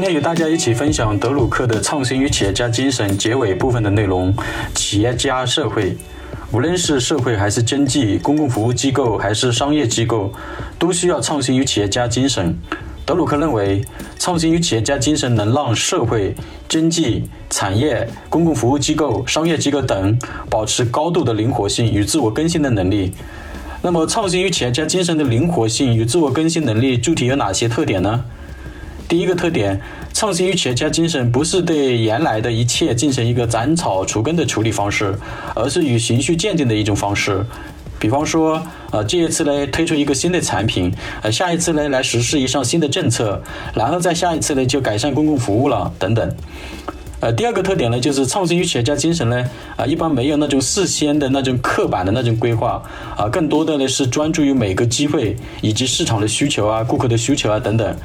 今天与大家一起分享德鲁克的《创新与企业家精神》结尾部分的内容。企业家社会，无论是社会还是经济、公共服务机构还是商业机构，都需要创新与企业家精神。德鲁克认为，创新与企业家精神能让社会、经济、产业、公共服务机构、商业机构等保持高度的灵活性与自我更新的能力。那么，创新与企业家精神的灵活性与自我更新能力具体有哪些特点呢？第一个特点，创新与企业家精神不是对原来的一切进行一个斩草除根的处理方式，而是与循序渐进的一种方式。比方说，呃，这一次呢推出一个新的产品，呃，下一次呢来实施一项新的政策，然后再下一次呢就改善公共服务了，等等。呃，第二个特点呢，就是创新与企业家精神呢，啊，一般没有那种事先的那种刻板的那种规划，啊，更多的呢是专注于每个机会以及市场的需求啊、顾客的需求啊等等。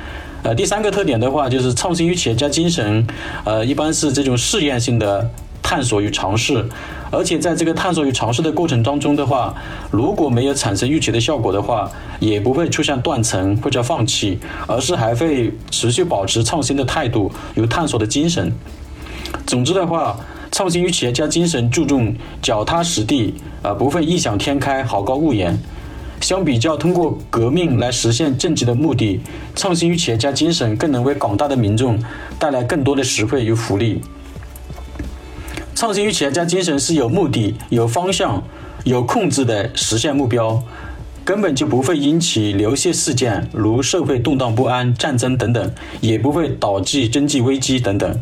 呃，第三个特点的话，就是创新与企业家精神，呃，一般是这种试验性的探索与尝试，而且在这个探索与尝试的过程当中的话，如果没有产生预期的效果的话，也不会出现断层或者放弃，而是还会持续保持创新的态度，有探索的精神。总之的话，创新与企业家精神注重脚踏实地，啊，不会异想天开、好高骛远。相比较通过革命来实现政绩的目的，创新与企业家精神更能为广大的民众带来更多的实惠与福利。创新与企业家精神是有目的、有方向、有控制的实现目标，根本就不会引起流血事件，如社会动荡不安、战争等等，也不会导致经济危机等等。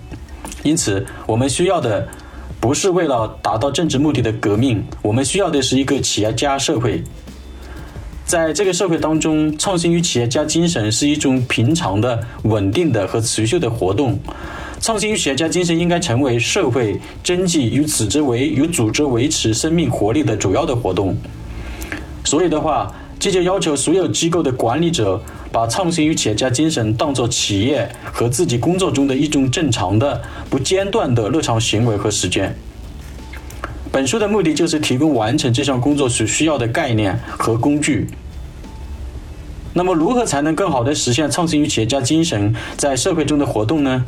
因此，我们需要的不是为了达到政治目的的革命，我们需要的是一个企业家社会。在这个社会当中，创新与企业家精神是一种平常的、稳定的和持续的活动。创新与企业家精神应该成为社会、经济与组织维与组织维持生命活力的主要的活动。所以的话，这就要求所有机构的管理者把创新与企业家精神当作企业和自己工作中的一种正常的、不间断的日常行为和实践。本书的目的就是提供完成这项工作所需要的概念和工具。那么，如何才能更好地实现创新与企业家精神在社会中的活动呢？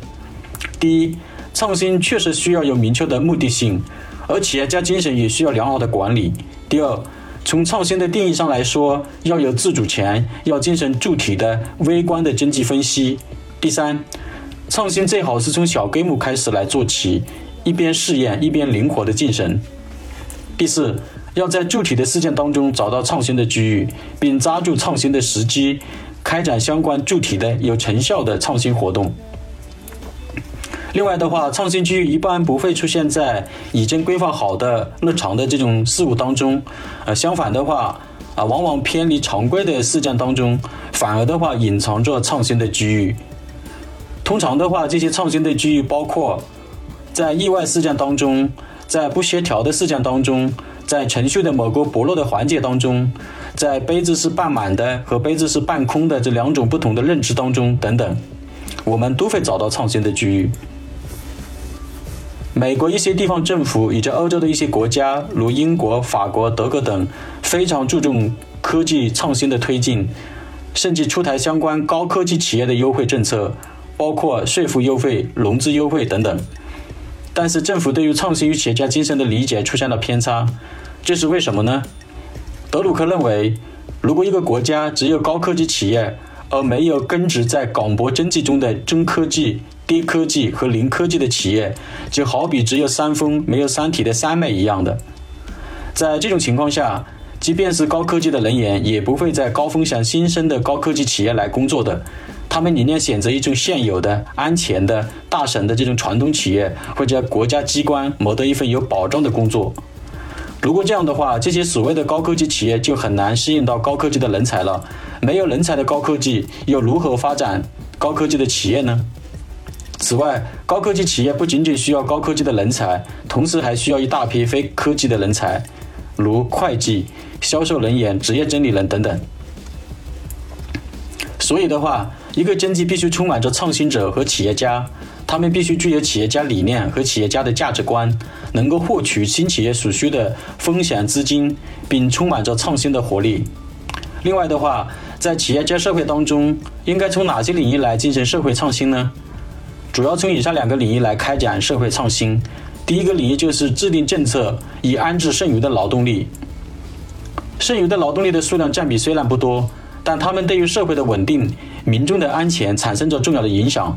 第一，创新确实需要有明确的目的性，而企业家精神也需要良好的管理。第二，从创新的定义上来说，要有自主权，要进行具体的、微观的经济分析。第三，创新最好是从小规模开始来做起，一边试验一边灵活的进行。第四，要在具体的事件当中找到创新的机遇，并抓住创新的时机，开展相关具体的有成效的创新活动。另外的话，创新机遇一般不会出现在已经规划好的日常的这种事物当中，呃，相反的话，啊，往往偏离常规的事件当中，反而的话隐藏着创新的机遇。通常的话，这些创新的机遇包括在意外事件当中。在不协调的事件当中，在程序的某个薄弱的环节当中，在杯子是半满的和杯子是半空的这两种不同的认知当中等等，我们都会找到创新的机遇。美国一些地方政府以及欧洲的一些国家，如英国、法国、德国等，非常注重科技创新的推进，甚至出台相关高科技企业的优惠政策，包括税负优惠、融资优惠等等。但是政府对于创新与企业家精神的理解出现了偏差，这是为什么呢？德鲁克认为，如果一个国家只有高科技企业，而没有根植在广博经济中的中科技、低科技和零科技的企业，就好比只有山峰没有山体的山脉一样的。在这种情况下，即便是高科技的人员，也不会在高风险新生的高科技企业来工作的。他们宁愿选择一种现有的、安全的、大省的这种传统企业，或者国家机关谋得一份有保障的工作。如果这样的话，这些所谓的高科技企业就很难吸引到高科技的人才了。没有人才的高科技，又如何发展高科技的企业呢？此外，高科技企业不仅仅需要高科技的人才，同时还需要一大批非科技的人才，如会计、销售人员、职业经理人等等。所以的话，一个经济必须充满着创新者和企业家，他们必须具有企业家理念和企业家的价值观，能够获取新企业所需的风险资金，并充满着创新的活力。另外的话，在企业家社会当中，应该从哪些领域来进行社会创新呢？主要从以下两个领域来开展社会创新。第一个领域就是制定政策以安置剩余的劳动力。剩余的劳动力的数量占比虽然不多，但他们对于社会的稳定、民众的安全产生着重要的影响。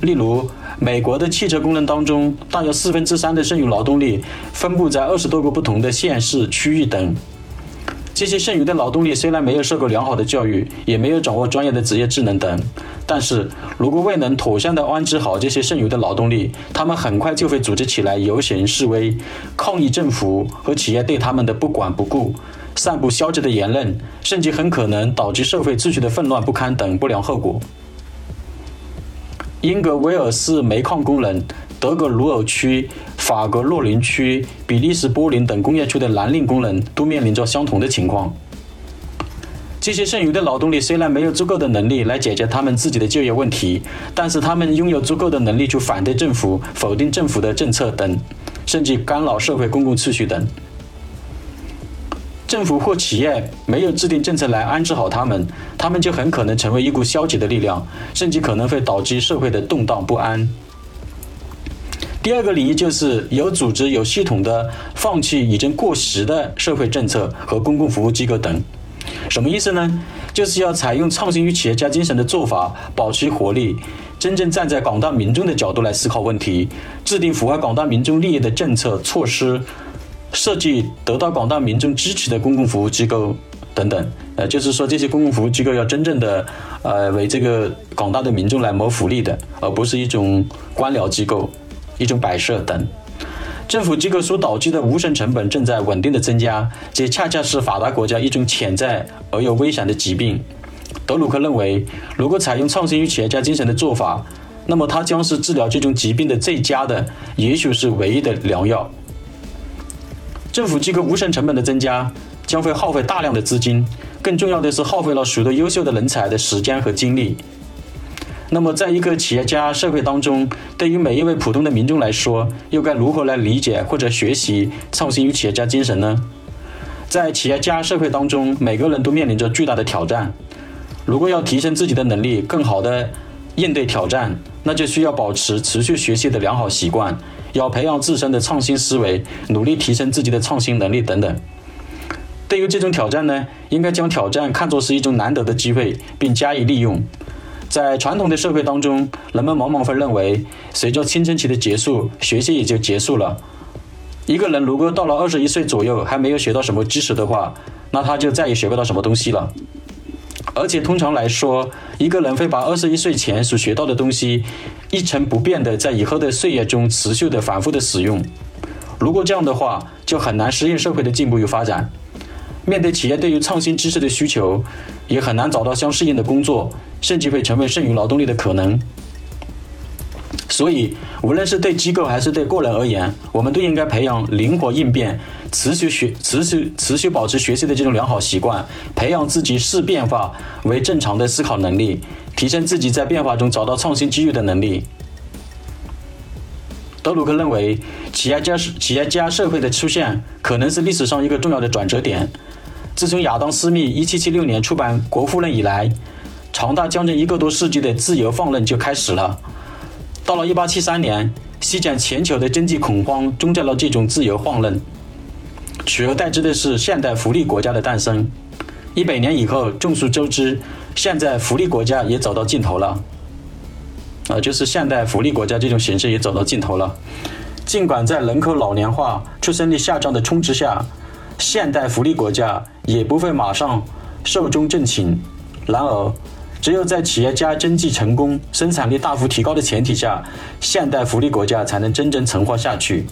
例如，美国的汽车工人当中，大约四分之三的剩余劳动力分布在二十多个不同的县市、区域等。这些剩余的劳动力虽然没有受过良好的教育，也没有掌握专业的职业技能等，但是如果未能妥善的安置好这些剩余的劳动力，他们很快就会组织起来游行示威，抗议政府和企业对他们的不管不顾，散布消极的言论，甚至很可能导致社会秩序的混乱不堪等不良后果。英格威尔斯煤矿工人。德国鲁尔区、法国洛林区、比利时柏林等工业区的蓝领工人都面临着相同的情况。这些剩余的劳动力虽然没有足够的能力来解决他们自己的就业问题，但是他们拥有足够的能力去反对政府、否定政府的政策等，甚至干扰社会公共秩序等。政府或企业没有制定政策来安置好他们，他们就很可能成为一股消极的力量，甚至可能会导致社会的动荡不安。第二个领域就是有组织、有系统的放弃已经过时的社会政策和公共服务机构等。什么意思呢？就是要采用创新与企业家精神的做法，保持活力，真正站在广大民众的角度来思考问题，制定符合广大民众利益的政策措施，设计得到广大民众支持的公共服务机构等等。呃，就是说这些公共服务机构要真正的呃为这个广大的民众来谋福利的，而不是一种官僚机构。一种摆设等，政府机构所导致的无声成本正在稳定的增加，这恰恰是发达国家一种潜在而又危险的疾病。德鲁克认为，如果采用创新与企业家精神的做法，那么它将是治疗这种疾病的最佳的，也许是唯一的良药。政府机构无声成本的增加将会耗费大量的资金，更重要的是耗费了许多优秀的人才的时间和精力。那么，在一个企业家社会当中，对于每一位普通的民众来说，又该如何来理解或者学习创新与企业家精神呢？在企业家社会当中，每个人都面临着巨大的挑战。如果要提升自己的能力，更好的应对挑战，那就需要保持持续学习的良好习惯，要培养自身的创新思维，努力提升自己的创新能力等等。对于这种挑战呢，应该将挑战看作是一种难得的机会，并加以利用。在传统的社会当中，人们往往会认为，随着青春期的结束，学习也就结束了。一个人如果到了二十一岁左右还没有学到什么知识的话，那他就再也学不到什么东西了。而且通常来说，一个人会把二十一岁前所学到的东西一成不变的在以后的岁月中持续的反复的使用。如果这样的话，就很难适应社会的进步与发展。面对企业对于创新知识的需求，也很难找到相适应的工作。甚至会成为剩余劳动力的可能。所以，无论是对机构还是对个人而言，我们都应该培养灵活应变、持续学、持续持续保持学习的这种良好习惯，培养自己视变化为正常的思考能力，提升自己在变化中找到创新机遇的能力。德鲁克认为，企业家企业家社会的出现可能是历史上一个重要的转折点。自从亚当·斯密1776年出版《国富论》以来。长达将近一个多世纪的自由放任就开始了。到了1873年，席卷全球的经济恐慌终结了这种自由放任，取而代之的是现代福利国家的诞生。一百年以后，众所周知，现在福利国家也走到尽头了。啊，就是现代福利国家这种形式也走到尽头了。尽管在人口老年化、出生率下降的冲击下，现代福利国家也不会马上寿终正寝。然而，只有在企业家经济成功、生产力大幅提高的前提下，现代福利国家才能真正存活下去。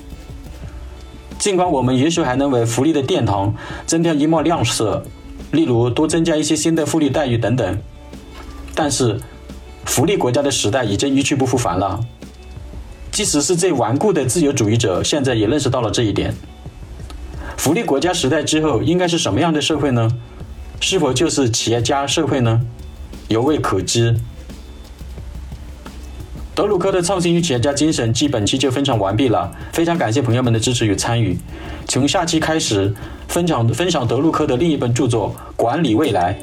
尽管我们也许还能为福利的殿堂增添一抹亮色，例如多增加一些新的福利待遇等等，但是福利国家的时代已经一去不复返了。即使是最顽固的自由主义者，现在也认识到了这一点。福利国家时代之后，应该是什么样的社会呢？是否就是企业家社会呢？犹未可知。德鲁克的创新与企业家精神，基本期就分享完毕了。非常感谢朋友们的支持与参与。从下期开始，分享分享德鲁克的另一本著作《管理未来》。